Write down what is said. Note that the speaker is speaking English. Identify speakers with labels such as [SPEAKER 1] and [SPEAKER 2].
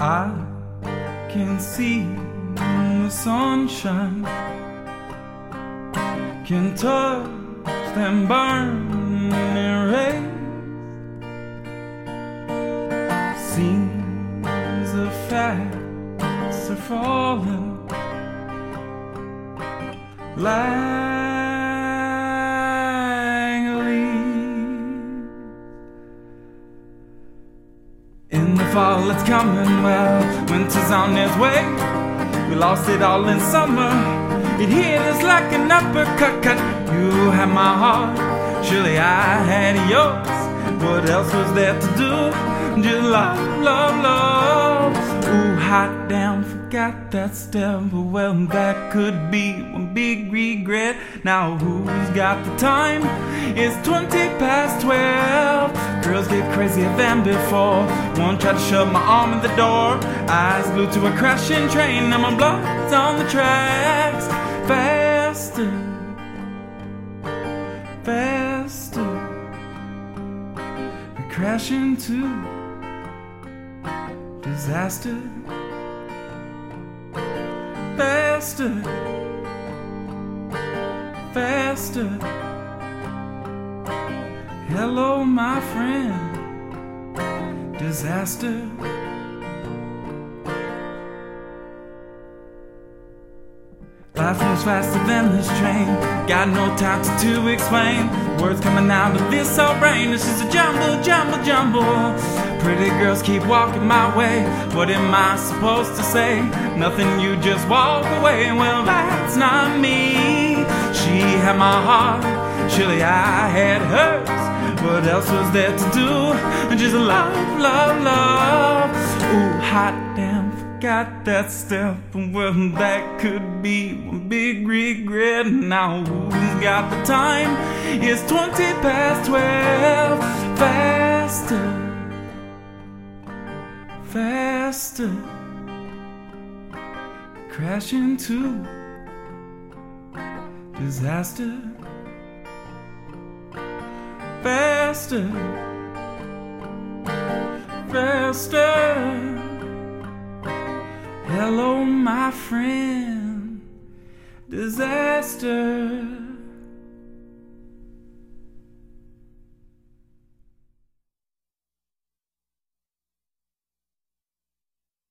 [SPEAKER 1] I can see the sunshine, can touch them burning rays. Seems the facts are falling like fall, it's coming. Well, winter's on its way. We lost it all in summer. It hit us like an uppercut. Cut. You had my heart, surely I had yours. What else was there to do? Just love, love, love. Ooh, hot damn, forgot that step. Well, that could be one big regret. Now, who's got the time? It's 20 past 12. Get crazier than before. One tried to shove my arm in the door. Eyes glued to a crashing train, and my blood's on the tracks. Faster, faster. We crash into disaster. Faster, faster. Hello, my friend. Disaster. Life moves faster than this train. Got no time to, to explain. Words coming out of this old brain. This is a jumble, jumble, jumble. Pretty girls keep walking my way. What am I supposed to say? Nothing, you just walk away. Well, that's not me. She had my heart. Surely I had hers. What else was there to do? Just love, love, love. Ooh, hot damn, forgot that step. Well, that could be one big regret. Now, who's got the time? It's 20 past 12. Faster, faster. Crash into disaster faster, faster. Hello, my friend, disaster.